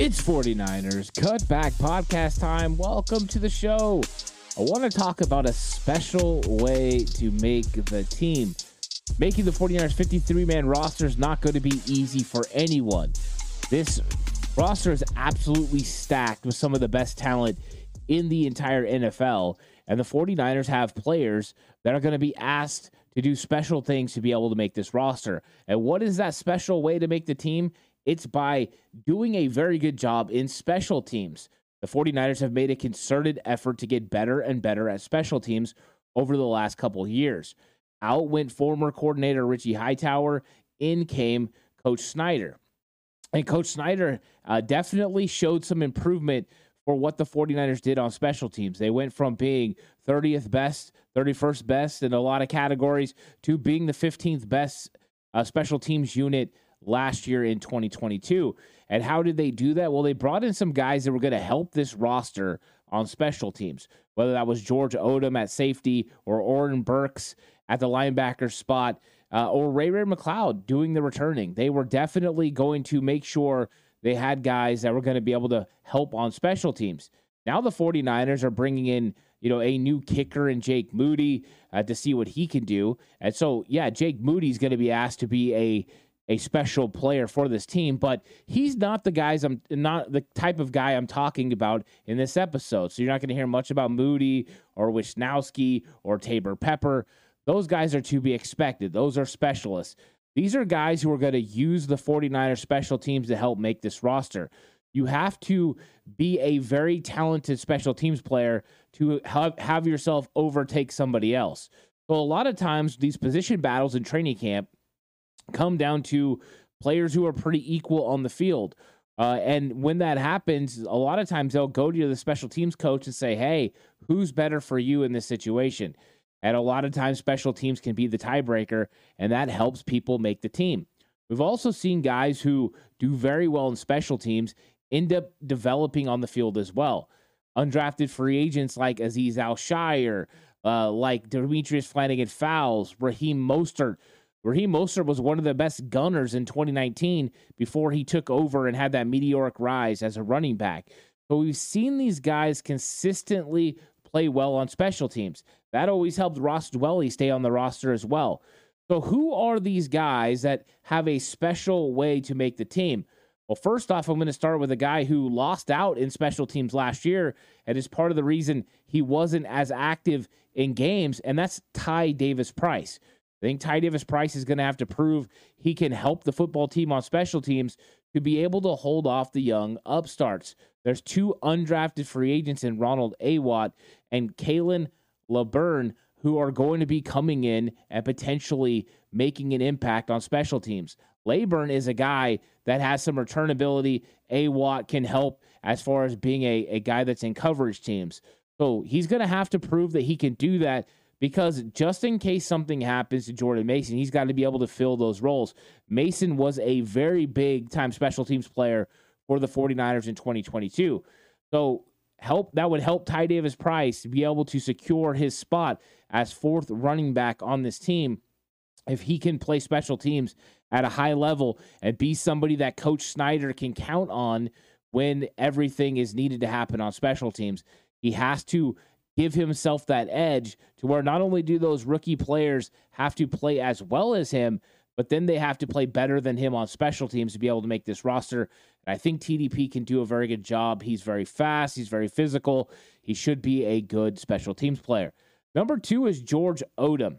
It's 49ers Cutback Podcast time. Welcome to the show. I want to talk about a special way to make the team. Making the 49ers 53 man roster is not going to be easy for anyone. This roster is absolutely stacked with some of the best talent in the entire NFL. And the 49ers have players that are going to be asked to do special things to be able to make this roster. And what is that special way to make the team? It's by doing a very good job in special teams. The 49ers have made a concerted effort to get better and better at special teams over the last couple years. Out went former coordinator Richie Hightower, in came Coach Schneider. And Coach Schneider uh, definitely showed some improvement for what the 49ers did on special teams. They went from being 30th best, 31st best in a lot of categories to being the 15th best uh, special teams unit last year in 2022. And how did they do that? Well, they brought in some guys that were going to help this roster on special teams, whether that was George Odum at safety or Oren Burks at the linebacker spot uh, or Ray Ray McCloud doing the returning. They were definitely going to make sure they had guys that were going to be able to help on special teams. Now the 49ers are bringing in, you know, a new kicker in Jake Moody uh, to see what he can do. And so, yeah, Jake Moody's going to be asked to be a a special player for this team, but he's not the guys I'm not the type of guy I'm talking about in this episode. So you're not going to hear much about Moody or Wishnowsky or Taybor Pepper. Those guys are to be expected. Those are specialists. These are guys who are going to use the 49ers special teams to help make this roster. You have to be a very talented special teams player to have, have yourself overtake somebody else. So, a lot of times, these position battles in training camp come down to players who are pretty equal on the field. Uh, and when that happens, a lot of times they'll go to the special teams coach and say, Hey, who's better for you in this situation? And a lot of times, special teams can be the tiebreaker, and that helps people make the team. We've also seen guys who do very well in special teams end up developing on the field as well. Undrafted free agents like Azeez Al-Shaair, uh, like Demetrius Flannigan Fowles, Raheem Mostert, Raheem Mostert was one of the best gunners in 2019 before he took over and had that meteoric rise as a running back. But we've seen these guys consistently play well on special teams. That always helped Ross Dwelley stay on the roster as well. So who are these guys that have a special way to make the team? Well, first off, I'm going to start with a guy who lost out in special teams last year and is part of the reason he wasn't as active in games, and that's Ty Davis Price. I think Ty Davis Price is going to have to prove he can help the football team on special teams to be able to hold off the young upstarts. There's two undrafted free agents in Ronald Awatt and Khalan Laborn who are going to be coming in and potentially making an impact on special teams. Laborn is a guy that has some return ability. Awatt can help as far as being a, a guy that's in coverage teams. So he's going to have to prove that he can do that because just in case something happens to Jordan Mason, he's got to be able to fill those roles. Mason was a very big time special teams player for the 49ers in 2022. So help that would help Ty Davis Price be able to secure his spot as fourth running back on this team if he can play special teams at a high level and be somebody that coach Schneider can count on when everything is needed to happen on special teams. He has to give himself that edge to where not only do those rookie players have to play as well as him, but then they have to play better than him on special teams to be able to make this roster. And I think TDP can do a very good job. He's very fast, he's very physical. He should be a good special teams player. Number two is George Odum.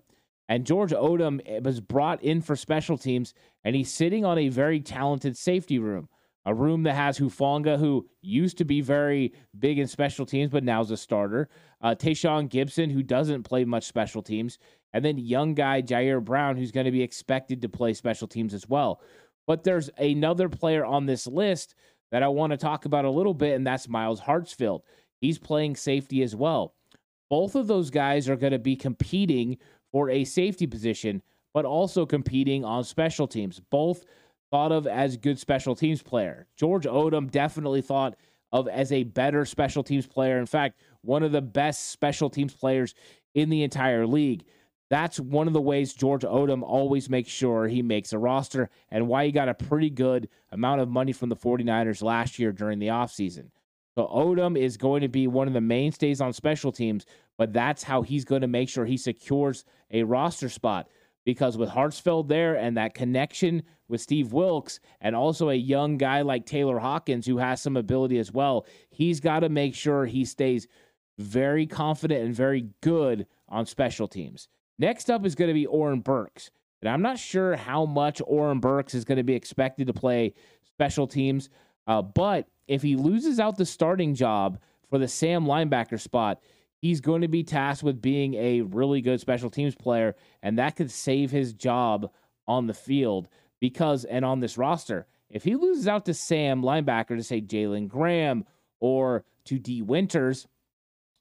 And George Odum eh, was brought in for special teams, and he's sitting on a very talented safety room a room that has Hufanga, who used to be very big in special teams, but now is a starter. Uh, Tashaun Gipson, who doesn't play much special teams. And then young guy Ji'Ayir Brown, who's going to be expected to play special teams as well. But there's another player on this list that I want to talk about a little bit, and that's Myles Hartsfield. He's playing safety as well. Both of those guys are going to be competing for a safety position, but also competing on special teams. Both thought of as good special teams player. George Odum definitely thought of as a better special teams player. In fact, one of the best special teams players in the entire league. That's one of the ways George Odum always makes sure he makes a roster and why he got a pretty good amount of money from the 49ers last year during the offseason. So Odum is going to be one of the mainstays on special teams, but that's how he's going to make sure he secures a roster spot because with Hartsfield there and that connection with Steve Wilks and also a young guy like Tayler Hawkins who has some ability as well, he's got to make sure he stays very confident and very good on special teams. Next up is going to be Oren Burks. And I'm not sure how much Oren Burks is going to be expected to play special teams, uh, but if he loses out the starting job for the Sam linebacker spot, he's going to be tasked with being a really good special teams player, and that could save his job on the field because and on this roster. If he loses out to Sam linebacker to say Jalen Graham or to Dee Winters,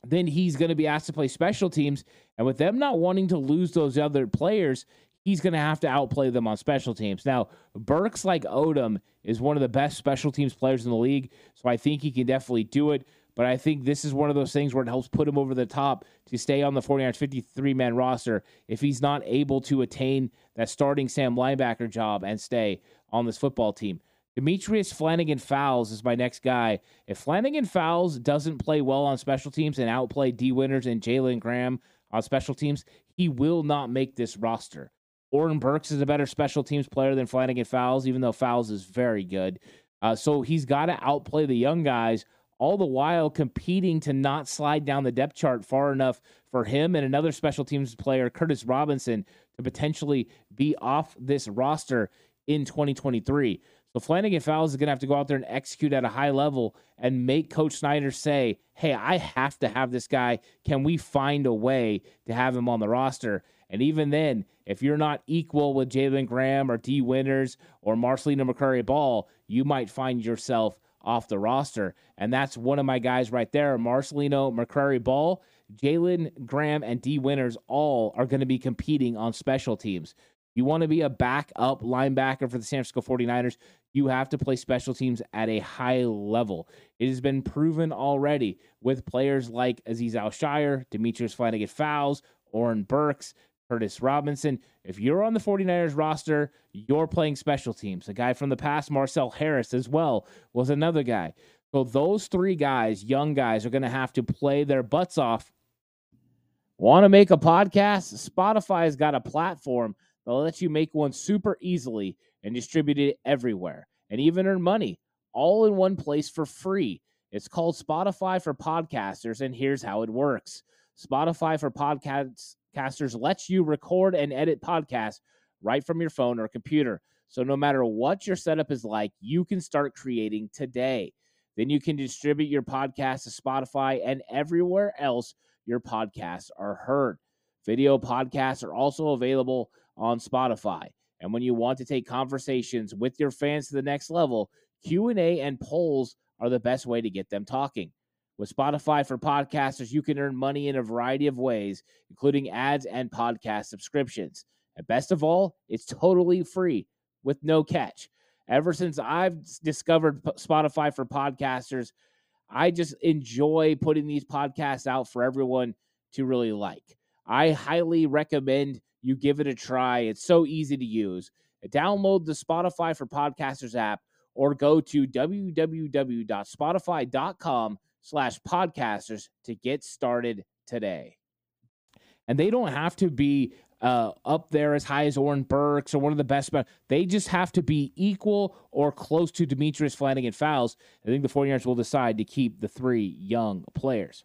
then he's going to be asked to play special teams. And with them not wanting to lose those other players, he's going to have to outplay them on special teams. Now, Burks, like Odum, is one of the best special teams players in the league. So I think he can definitely do it. But I think this is one of those things where it helps put him over the top to stay on the 49ers 53 man roster if he's not able to attain that starting Sam linebacker job and stay on this football team. Demetrius Flannigan Fowles is my next guy. If Flannigan Fowles doesn't play well on special teams and outplay Dee Winters and Jalen Graham on special teams, he will not make this roster. Oren Burks is a better special teams player than Flannigan Fowles, even though Fowles is very good. Uh, so he's got to outplay the young guys all the while competing to not slide down the depth chart far enough for him and another special teams player, Curtis Robinson, to potentially be off this roster in 2023. So Flannigan Fowles is going to have to go out there and execute at a high level and make Coach Schneider say, hey, I have to have this guy. Can we find a way to have him on the roster? And even then, if you're not equal with Jalen Graham or Dee Winters or Marcelino McCrary Ball, you might find yourself off the roster. And that's one of my guys right there Marcelino McCrary Ball, Jalen Graham, and Dee Winters all are going to be competing on special teams. You want to be a backup linebacker for the San Francisco 49ers, you have to play special teams at a high level. It has been proven already with players like Azeez Al-Shaair, Demetrius Flannigan Fowles, Oren Burks, Curtis Robinson. If you're on the 49ers roster, you're playing special teams. A guy from the past, Marcell Harris, as well, was another guy. So those three guys, young guys, are going to have to play their butts off. Want to make a podcast? Spotify has got a platform that lets you make one super easily and distribute it everywhere and even earn money all in one place for free. It's called Spotify for Podcasters, and here's how it works Spotify for Podcasts Casters lets you record and edit podcasts right from your phone or computer. So no matter what your setup is like, you can start creating today. Then you can distribute your podcast to Spotify and everywhere else your podcasts are heard. Video podcasts are also available on Spotify. And when you want to take conversations with your fans to the next level, Q&A and polls are the best way to get them talking. With Spotify for podcasters, you can earn money in a variety of ways, including ads and podcast subscriptions. And best of all, it's totally free with no catch. Ever since I've discovered Spotify for podcasters, I just enjoy putting these podcasts out for everyone to really like. I highly recommend you give it a try. It's so easy to use. Download the Spotify for Podcasters app or go to www.spotify.com slash podcasters to get started today. And they don't have to be uh, up there as high as Oren Burks or one of the best. But they just have to be equal or close to Demetrius Flannigan Fowles. I think the 49ers will decide to keep the three young players.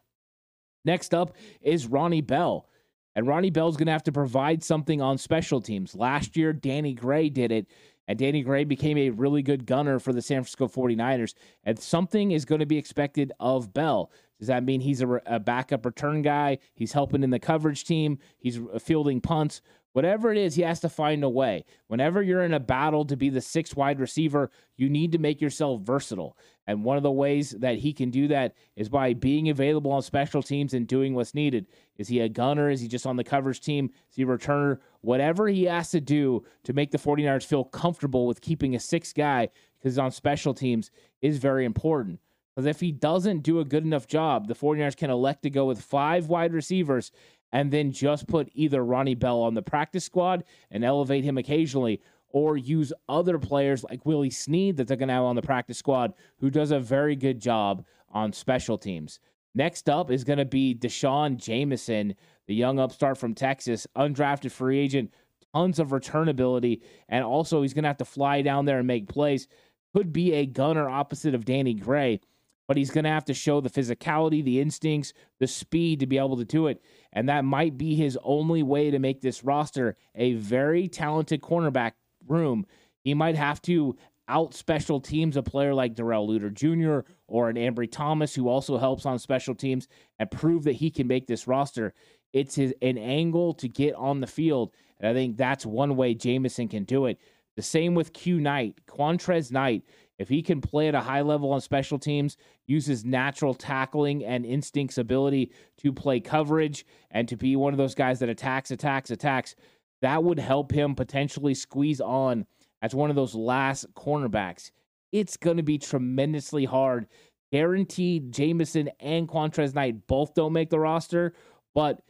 Next up is Ronnie Bell. And Ronnie Bell's going to have to provide something on special teams. Last year, Danny Gray did it and Danny Gray became a really good gunner for the San Francisco 49ers. And something is going to be expected of Bell. Does that mean he's a, a backup return guy? He's helping in the coverage team, he's fielding punts. Whatever it is, he has to find a way. Whenever you're in a battle to be the sixth wide receiver, you need to make yourself versatile. And one of the ways that he can do that is by being available on special teams and doing what's needed. Is he a gunner? Is he just on the coverage team? Is he a returner? Whatever he has to do to make the 49ers feel comfortable with keeping a sixth guy because he's on special teams is very important. Because if he doesn't do a good enough job, the 49ers can elect to go with five wide receivers and then just put either Ronnie Bell on the practice squad and elevate him occasionally, or use other players like Willie Snead that they're going to have on the practice squad, who does a very good job on special teams. Next up is going to be D'Shawn Jamison, the young upstart from Texas, undrafted free agent, tons of return ability, and also he's going to have to fly down there and make plays. Could be a gunner opposite of Danny Gray but he's going to have to show the physicality, the instincts, the speed to be able to do it. And that might be his only way to make this roster a very talented cornerback room. He might have to out special teams a player like Darrell Luter Jr. or an Ambry Thomas, who also helps on special teams, and prove that he can make this roster. It's his, an angle to get on the field. And I think that's one way Jamison can do it. The same with Q Knight, Qwuantrezz Knight. If he can play at a high level on special teams, use his natural tackling and instincts ability to play coverage and to be one of those guys that attacks, attacks, attacks, that would help him potentially squeeze on as one of those last cornerbacks. It's going to be tremendously hard. Guaranteed Jamison and Qwuantrezz Knight both don't make the roster, but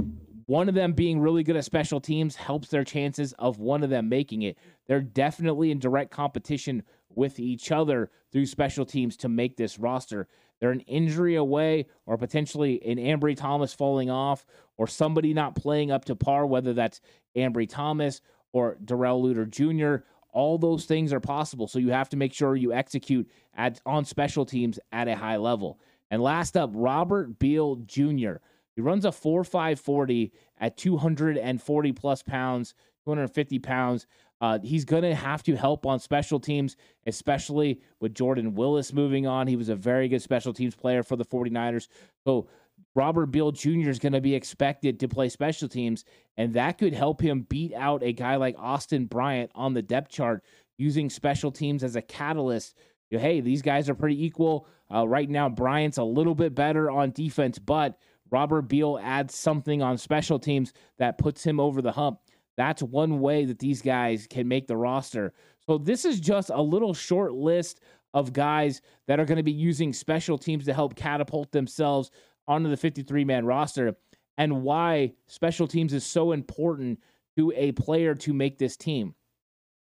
one of them being really good at special teams helps their chances of one of them making it. They're definitely in direct competition with each other through special teams to make this roster. They're an injury away, or potentially an Ambry Thomas falling off, or somebody not playing up to par, whether that's Ambry Thomas or Darrell Luter Jr. All those things are possible. So you have to make sure you execute at, on special teams at a high level. And last up, Robert Beal Jr. He runs a 4 5 40 at 240 plus pounds, 250 pounds. Uh, he's going to have to help on special teams, especially with Jordan Willis moving on. He was a very good special teams player for the 49ers. So Robert Beal Jr. is going to be expected to play special teams, and that could help him beat out a guy like Austin Bryant on the depth chart using special teams as a catalyst. Hey, these guys are pretty equal. Uh, right now, Bryant's a little bit better on defense, but Robert Beal adds something on special teams that puts him over the hump. That's one way that these guys can make the roster. So this is just a little short list of guys that are going to be using special teams to help catapult themselves onto the 53 man roster and why special teams is so important to a player to make this team.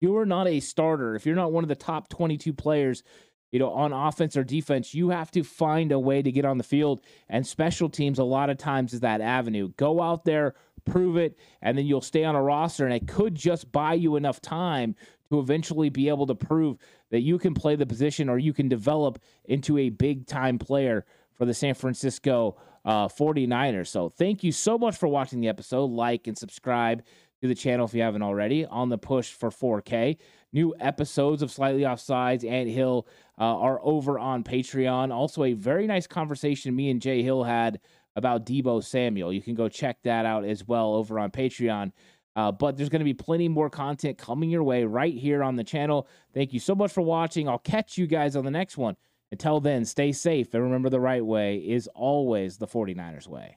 You are not a starter. If you're not one of the top 22 players, you know, on offense or defense, you have to find a way to get on the field. And special teams, a lot of times, is that avenue. Go out there, prove it, and then you'll stay on a roster. And it could just buy you enough time to eventually be able to prove that you can play the position or you can develop into a big time player for the San Francisco uh, 49ers. So thank you so much for watching the episode. Like and subscribe to the channel if you haven't already on the push for 4K. New episodes of Slightly Offsides and Hill uh, are over on Patreon. Also, a very nice conversation me and Jay Hill had about Deebo Samuel. You can go check that out as well over on Patreon. Uh, but there's going to be plenty more content coming your way right here on the channel. Thank you so much for watching. I'll catch you guys on the next one. Until then, stay safe and remember the right way is always the 49ers way.